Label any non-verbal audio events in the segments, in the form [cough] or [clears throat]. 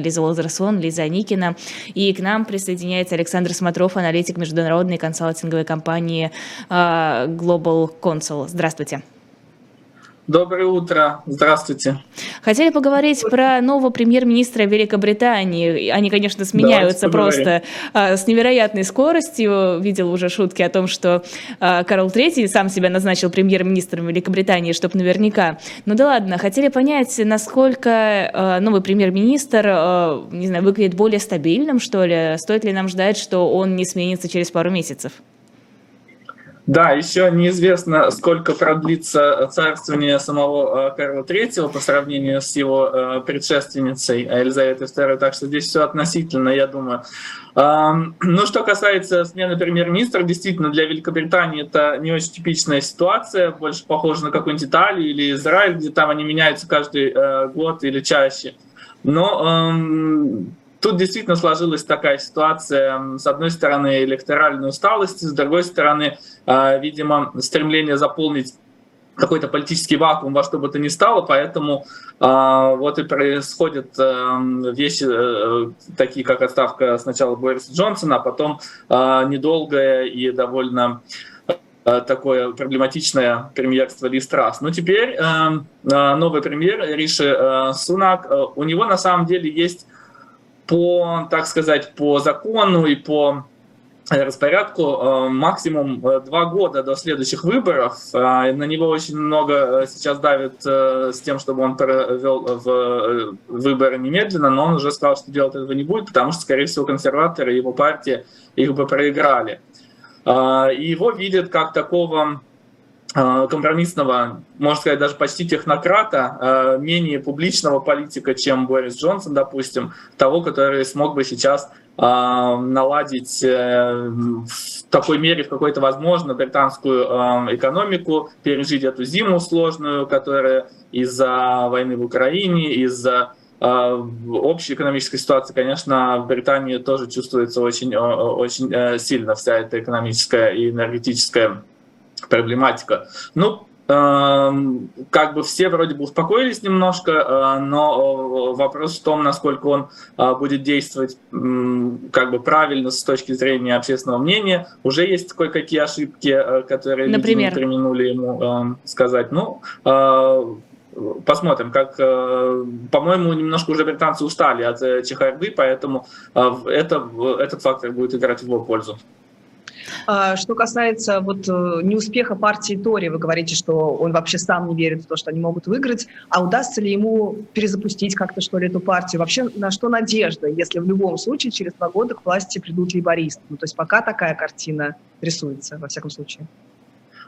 Лиза Лазерсон, Лиза Никина. И к нам присоединяется Александр Смотров, аналитик международной консалтинговой компании Global Consult. Здравствуйте. Доброе утро, здравствуйте. Хотели поговорить про нового премьер-министра Великобритании. Они, конечно, сменяются просто а, с невероятной скоростью. Видел уже шутки о том, что а, Карл III сам себя назначил премьер-министром Великобритании, чтобы наверняка. Ну да ладно, хотели понять, насколько а, новый премьер-министр, а, не знаю, выглядит более стабильным, что ли? Стоит ли нам ждать, что он не сменится через пару месяцев? Да, еще неизвестно, сколько продлится царствование самого э, Карла III по сравнению с его э, предшественницей Елизаветой II, так что здесь все относительно, я думаю. Ну, что касается смены премьер-министра, действительно, для Великобритании это не очень типичная ситуация, больше похожа на какую-нибудь Италию или Израиль, где там они меняются каждый э, год или чаще. Но Тут действительно сложилась такая ситуация, с одной стороны, электоральной усталости, с другой стороны, а, видимо, стремление заполнить какой-то политический вакуум во что бы то ни стало, поэтому э, вот и происходят э, вещи э, такие, как отставка сначала Бориса Джонсона, а потом э, недолгое и довольно э, такое проблематичное премьерство Ли Страс. Но теперь э, новый премьер Риши э, Сунак, э, у него на самом деле есть по, так сказать, по закону и по распорядку э, максимум э, два года до следующих выборов. Э, на него очень много сейчас давит с тем, чтобы он провел в выборы немедленно, но он уже сказал, что делать этого не будет, потому что, скорее всего, консерваторы и его партия их бы проиграли. И его видят как такого Э, компромиссного, можно сказать, даже почти технократа, э, менее публичного политика, чем Борис Джонсон, допустим, того, который смог бы сейчас э, наладить в такой мере, в какой-то возможно, британскую экономику, пережить эту зиму сложную, которая из-за войны в Украине, из-за общей экономической ситуации, конечно, в Британии тоже чувствуется очень, очень сильно вся эта экономическая и энергетическая проблематика. Ну, эм, как бы все вроде бы успокоились немножко, э, но вопрос в том, насколько он э, будет действовать как бы правильно с точки зрения общественного мнения. Уже есть кое-какие ошибки, э, которые Например? не применули ему эм, сказать. Ну, посмотрим, как, по-моему, немножко уже британцы устали от чехарды, поэтому это, этот фактор будет играть в его пользу. А, что касается вот э, неуспеха партии Тори, вы говорите, что он вообще сам не верит в то, что они могут выиграть. А удастся ли ему перезапустить как-то, что ли, эту партию? Вообще, на что надежда, если в любом случае через два года к власти придут лейбористы? Ну, то есть пока такая картина рисуется, во всяком случае.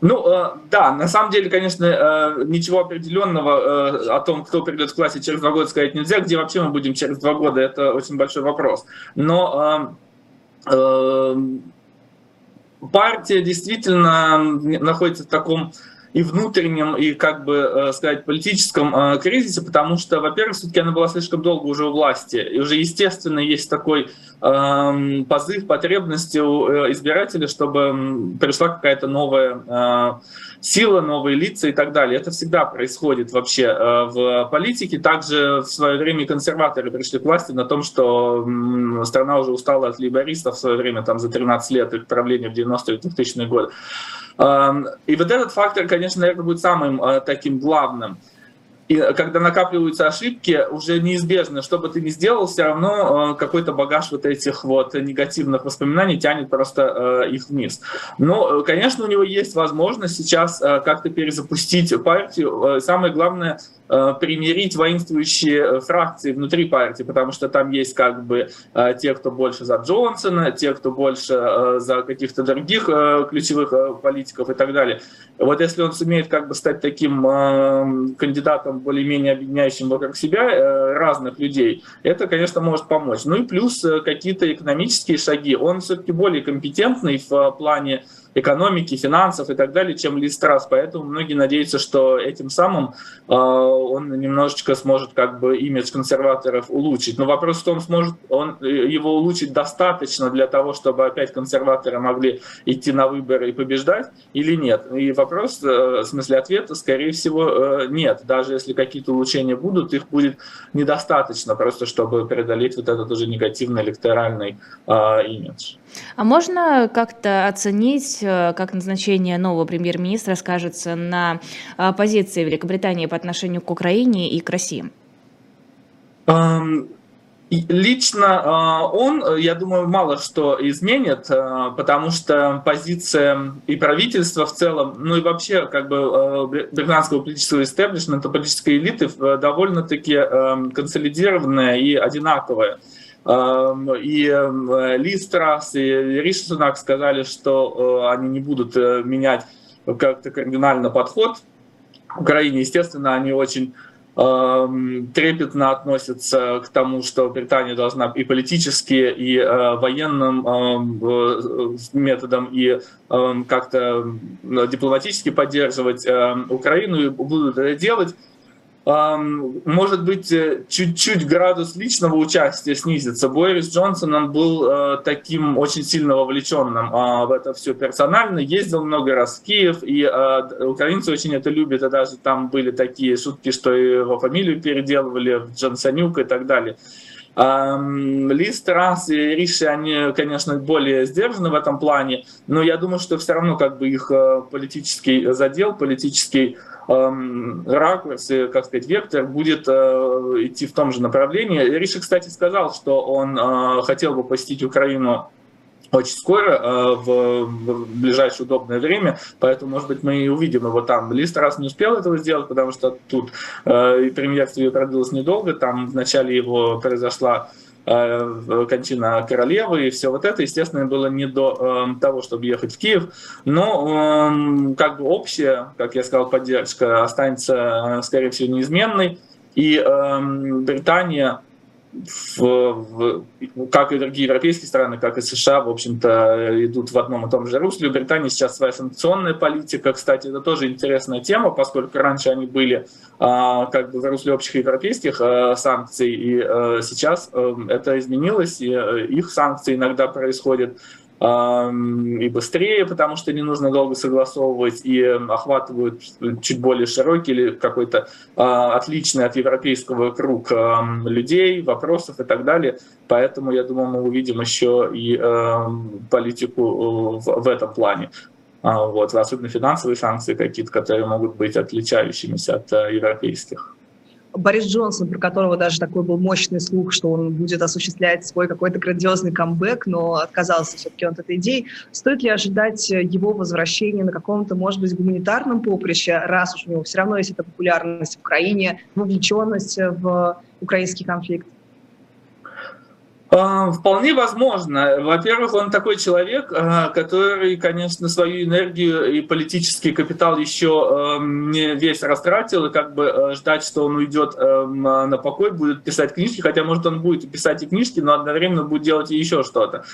Ну, э, да, на самом деле, конечно, э, ничего определенного о том, кто придет к власти через два года, сказать нельзя. Где вообще мы будем через два года, это очень большой вопрос. Но партия действительно находится в таком и внутреннем, и, как бы э, сказать, политическом э, кризисе, потому что, во-первых, все-таки она была слишком долго уже у власти, и уже, естественно, есть такой э, позыв, потребности у э, избирателей, чтобы пришла какая-то новая сила, новые лица и так далее. Это всегда происходит вообще в политике. Также в свое время консерваторы пришли к власти на том, что страна уже устала от либеристов в свое время, там, за 13 лет их правления в 90-е 2000-е годы. И вот этот фактор, конечно, наверное, будет самым а, таким главным. И когда накапливаются ошибки, уже неизбежно, что бы ты ни сделал, все равно э, какой-то багаж вот этих вот негативных воспоминаний тянет просто э, их вниз. Но, конечно, у него есть возможность сейчас э, как-то перезапустить партию. Самое главное примирить воинствующие фракции внутри партии, потому что там есть как бы те, кто больше за Джонсона, те, кто больше за каких-то других ключевых политиков и так далее. Вот если он сумеет как бы стать таким кандидатом там более-менее объединяющим вокруг себя э, разных людей, это, конечно, может помочь. Ну и плюс э, какие-то экономические шаги. Он все-таки более компетентный в плане экономики, финансов и так далее, чем Ли Страс. Поэтому многие надеются, что этим самым э, он немножечко сможет как бы имидж консерваторов улучшить. Но вопрос в том, сможет он его улучшить достаточно для того, чтобы опять консерваторы могли идти на выборы и побеждать или нет. И вопрос, э, в смысле ответа, скорее всего, э, нет. Даже если какие-то улучшения будут, их будет недостаточно просто, чтобы преодолеть вот этот уже негативный электоральный э, имидж. А можно как-то оценить, э, как назначение нового премьер-министра скажется на э, позиции Великобритании по отношению к Украине и к России? Лично э, он, я думаю, мало что изменит, потому что позиция и правительства в целом, ну и вообще как бы британского политического истеблишмента, политической элиты довольно-таки консолидированная и одинаковая. И Ли Страс, и Риши Сунак сказали, что э, они не будут э, менять как-то кардинально подход к Украине. Естественно, они очень трепетно относятся к тому, что Британия должна и политически, и э, военным методом, и как-то дипломатически поддерживать Украину, и будут это делать может быть, э, чуть-чуть градус личного участия снизится. Борис Джонсон, он был э, таким очень сильно вовлеченным а, в это все персонально, ездил много раз в Киев, и э, украинцы очень это любят, и даже там были такие шутки, что его фамилию переделывали в Джонсонюк и так далее. Ли Страс и Риши, они, конечно, более сдержаны в этом плане, но я думаю, что все равно как бы их политический задел, политический Эм, ракурс как сказать, вектор будет э, идти в том же направлении. Риша, кстати, сказал, что он э, хотел бы посетить Украину очень скоро, э, в ближайшее удобное время, поэтому, может быть, мы и увидим его там. Лист раз не успел этого сделать, потому что тут премьерство продлилось недолго, там в начале его произошла Э, кончина королевы и все вот это, естественно, было не до э, того, чтобы ехать в Киев. Но э, как бы общая, как я сказал, поддержка останется, скорее всего, неизменной. И э, Британия в, в, как и другие европейские страны, как и США, в общем-то, идут в одном и том же русле. У Британии сейчас своя санкционная политика. Кстати, это тоже интересная тема, поскольку раньше они были а, как бы в русле общих европейских а, санкций, и а, сейчас а, это изменилось, и а, их санкции иногда происходят и быстрее, потому что не нужно долго согласовывать, и охватывают чуть более широкий или какой-то а, отличный от европейского круг людей, вопросов и так далее. Поэтому, я думаю, мы увидим еще и политику в, в этом плане. А, вот, особенно финансовые санкции какие-то, которые могут быть отличающимися от а, европейских. Борис Джонсон, про которого даже такой был мощный слух, что он будет осуществлять свой какой-то грандиозный камбэк, но отказался все-таки от этой идеи. Стоит ли ожидать его возвращения на каком-то, может быть, гуманитарном поприще, раз уж у него все равно есть эта популярность в Украине, вовлеченность в украинский конфликт? А, вполне возможно. Во-первых, он такой человек, а, который, конечно, свою энергию и политический капитал еще не весь растратил, и как бы э, ждать, что он уйдет на покой, будет писать книжки, хотя, может, он будет писать и книжки, но одновременно будет делать и еще что-то.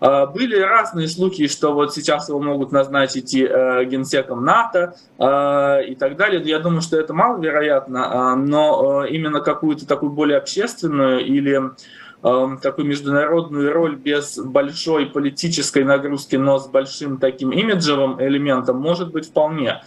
А, были разные слухи, что вот сейчас его могут назначить и э, генсеком НАТО и так далее. Я думаю, что это маловероятно, но э, именно какую-то такую более общественную или Эм, такую международную роль без большой политической нагрузки, но с большим таким имиджевым элементом может быть вполне.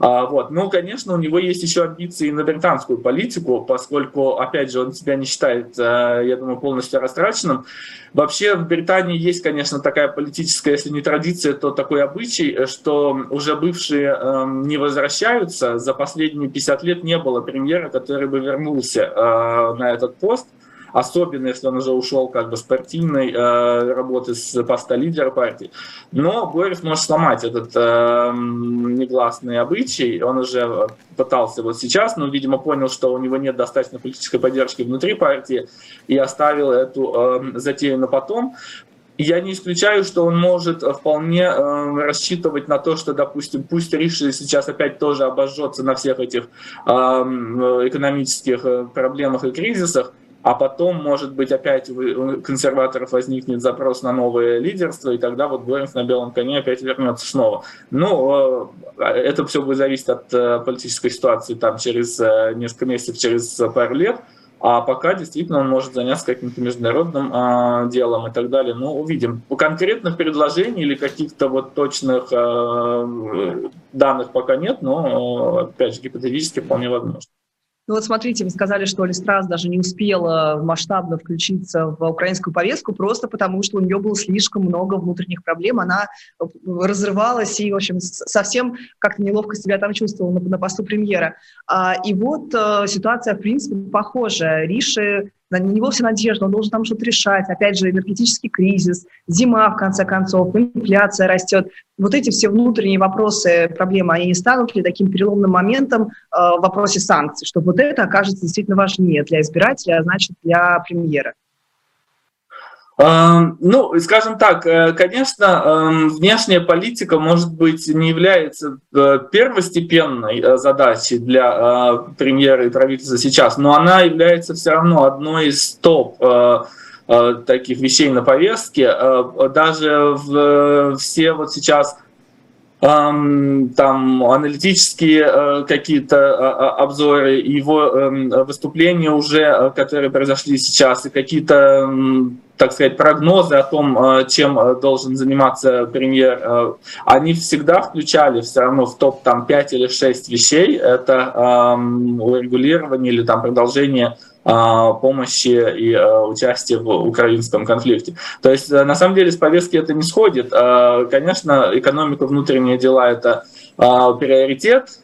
А, вот. Ну, конечно, у него есть еще амбиции на британскую политику, поскольку, опять же, он себя не считает, э, я думаю, полностью растраченным. Вообще в Британии есть, конечно, такая политическая, если не традиция, то такой обычай, что уже бывшие эм, не возвращаются. За последние 50 лет не было премьера, который бы вернулся э, на этот пост особенно если он уже ушел как бы с партийной э, работы с поста лидера партии. Но Борис может сломать этот э, негласный обычай, он уже пытался вот сейчас, но, видимо, понял, что у него нет достаточно политической поддержки внутри партии и оставил эту э, затею на потом. Я не исключаю, что он может вполне э, рассчитывать на то, что, допустим, пусть Риши сейчас опять тоже обожжется на всех этих э, экономических э, проблемах и кризисах, а потом, может быть, опять у консерваторов возникнет запрос на новое лидерство, и тогда вот Горинг на белом коне опять вернется снова. Ну, э, это все будет зависеть от э, политической ситуации там через э, несколько месяцев, через пару лет, а пока действительно он может заняться каким-то международным э, делом и так далее. Ну, увидим. У конкретных предложений или каких-то вот точных данных пока нет, но, опять же, гипотетически вполне возможно. Ну вот смотрите, вы сказали, что Листрас даже не успела масштабно включиться в украинскую повестку просто потому, что у нее было слишком много внутренних проблем. Она разрывалась и, в общем, совсем как-то неловко себя там чувствовала на, на посту премьера. А, и вот а, ситуация, в принципе, похожая. Риши на него вся надежда, он должен там что-то решать. Опять же, энергетический кризис, зима, в конце концов, инфляция растет. Вот эти все внутренние вопросы, проблемы, они не станут ли таким переломным моментом э, в вопросе санкций, что вот это окажется действительно важнее для избирателя, а значит, для премьера? Эм, ну, скажем так, э, конечно, эм, внешняя политика, может быть, не является э, первостепенной э, задачей для премьера и правительства сейчас, но она является все равно одной из топ таких вещей на повестке. Даже все вот сейчас там аналитические какие-то обзоры, его выступления уже, которые произошли сейчас, и какие-то так сказать, прогнозы о том, э, чем э, должен заниматься премьер, э, они всегда включали все равно в топ там 5 или 6 вещей. Это эм, урегулирование или там продолжение помощи и участия в украинском конфликте. То есть, на самом деле, с повестки это не сходит. Конечно, экономика, внутренние дела — это приоритет.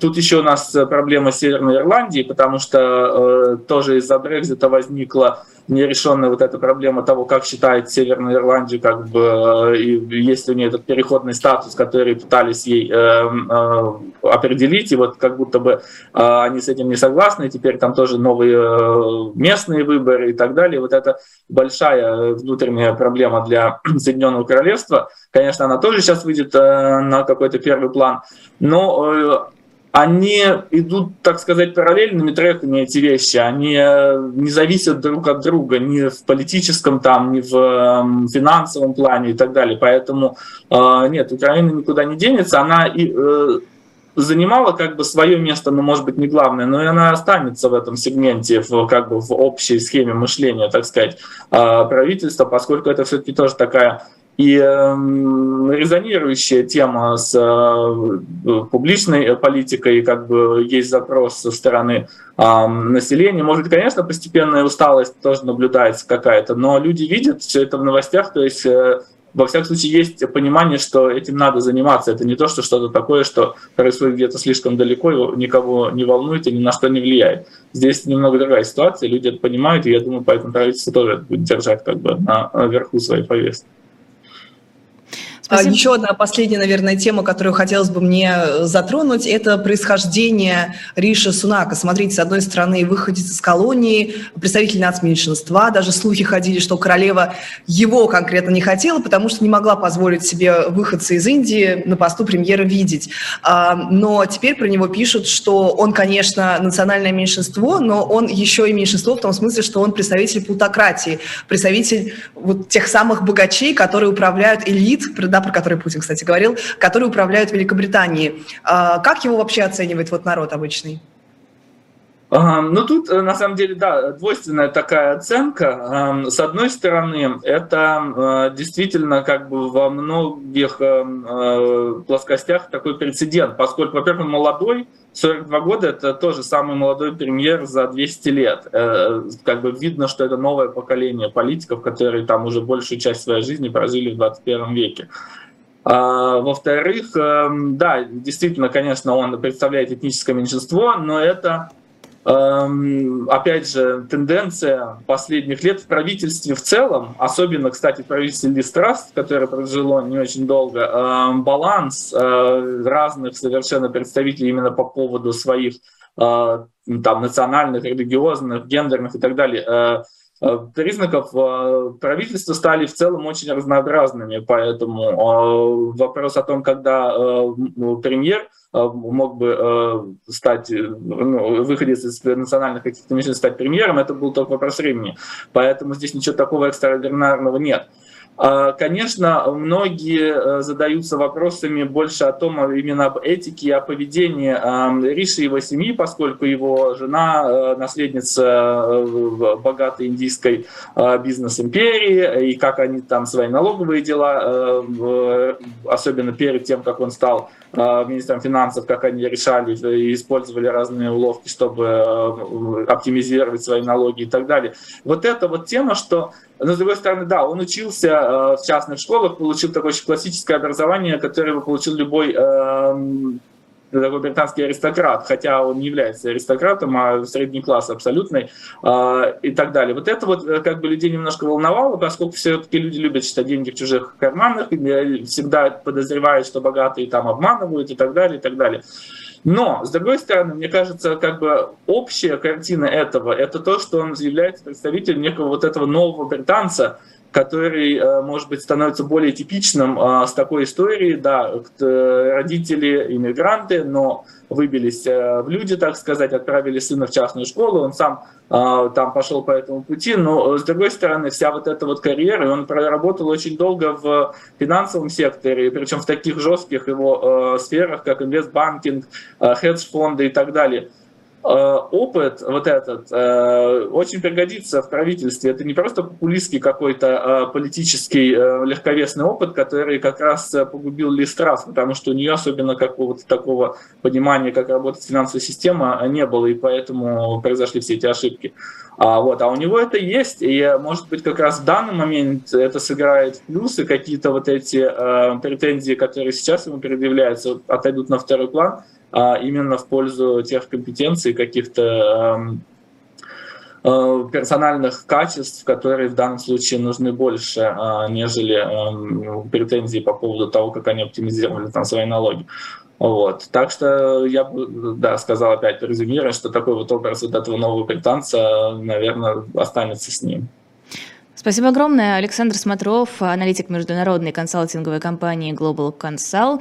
Тут еще у нас проблема Северной Ирландии, потому что тоже из-за Брекзита возникла нерешенная вот эта проблема того, как считает Северную Ирландию, как бы, э, и есть у нее этот переходный статус, который пытались ей э, э, определить, и вот как будто бы э, они с этим не согласны, теперь там тоже новые э, местные выборы и так далее. Вот это большая внутренняя проблема для [clears throat] Соединенного Королевства. Конечно, она тоже сейчас выйдет э, на какой-то первый план, но э, они идут, так сказать, параллельными треками, эти вещи. Они э, не зависят друг от друга ни в политическом, там, ни в эм, финансовом плане и так далее. Поэтому э, нет, Украина никуда не денется. Она и э, занимала как бы свое место, но может быть не главное, но и она останется в этом сегменте, в, как бы в общей схеме мышления, так сказать, правительства, поскольку это все-таки тоже такая и э, резонирующая тема с э, публичной политикой, как бы есть запрос со стороны э, населения. Может, конечно, постепенная усталость тоже наблюдается какая-то, но люди видят все это в новостях, то есть э, во всяком случае, есть понимание, что этим надо заниматься. Это не то, что что-то такое, что происходит где-то слишком далеко, никого не волнует и ни на что не влияет. Здесь немного другая ситуация, люди это понимают, и я думаю, поэтому правительство тоже будет держать как бы на верху своей повестки. А, Спасибо. Еще одна последняя, наверное, тема, которую хотелось бы мне затронуть, это происхождение Риша Сунака. Смотрите, с одной стороны, выходец из колонии, представитель нацменьшинства, даже слухи ходили, что королева его конкретно не хотела, потому что не могла позволить себе выходца из Индии на посту премьера видеть. А, но теперь про него пишут, что он, конечно, национальное меньшинство, но он еще и меньшинство в том смысле, что он представитель плутократии, представитель вот тех самых богачей, которые управляют элит, про который Путин, кстати, говорил, которые управляют Великобританией. А, как его вообще оценивает вот народ обычный? Ну, тут, э, на самом деле, да, двойственная такая оценка. С одной стороны, это э, действительно как бы во многих э, плоскостях такой прецедент, поскольку, во-первых, молодой, 42 года – это тоже самый молодой премьер за 200 лет. Как бы видно, что это новое поколение политиков, которые там уже большую часть своей жизни прожили в 21 веке. А, во-вторых, да, действительно, конечно, он представляет этническое меньшинство, но это Эм, опять же, тенденция последних лет в правительстве в целом, особенно, кстати, в правительстве Листрас, которое прожило не очень долго, эм, баланс э, разных совершенно представителей именно по поводу своих э, там, национальных, религиозных, гендерных и так далее, э, признаков правительства стали в целом очень разнообразными, поэтому вопрос о том, когда премьер мог бы стать, ну, выходец из национальных каких-то стать премьером, это был только вопрос времени. Поэтому здесь ничего такого экстраординарного нет. А, конечно, многие э, задаются вопросами больше о том, а именно об этике и о поведении Риши и его семьи, поскольку его жена э, наследница э, богатой индийской бизнес-империи, и как они там свои налоговые дела, особенно перед тем, как он стал министром финансов, как они решали и использовали разные уловки, чтобы оптимизировать свои налоги и так далее. Вот эта вот тема, что но, с другой стороны, да, он учился э, в частных школах, получил такое очень классическое образование, которое бы получил любой э, такой британский аристократ, хотя он не является аристократом, а средний класс абсолютный э, и так далее. Вот это вот э, как бы людей немножко волновало, поскольку все-таки люди любят считать деньги в чужих карманах, и всегда подозревают, что богатые там обманывают и так далее, и так далее. Но, с другой стороны, мне кажется, как бы общая картина этого, это то, что он является представителем некого вот этого нового британца, который, э, может быть, становится более типичным а, с такой историей. Да, родители иммигранты, но выбились э, в люди, так сказать, отправили сына в частную школу, он сам а, там пошел по этому пути, но с другой стороны, вся вот эта вот карьера, он проработал очень долго в финансовом секторе, причем в таких жестких его э, сферах, как инвестбанкинг, хедж-фонды и так далее – Э, опыт вот этот э, очень пригодится в правительстве. Это не просто популистский какой-то э, политический легковесный опыт, который как раз погубил Ли Страс, потому что у нее особенно какого-то такого понимания, как работает финансовая система, не было, и поэтому произошли все эти ошибки. А, вот, а у него это есть, и может быть как раз в данный момент это сыграет в плюс, и какие-то вот эти э, претензии, которые сейчас ему предъявляются, отойдут на второй план, именно в пользу тех компетенций, каких-то э, персональных качеств, которые в данном случае нужны больше, э, нежели э, претензии по поводу того, как они оптимизировали там свои налоги. Вот. Так что я да, сказал опять, резюмируя, что такой вот образ вот этого нового британца, наверное, останется с ним. Спасибо огромное. Александр Смотров, аналитик международной консалтинговой компании Global Consult.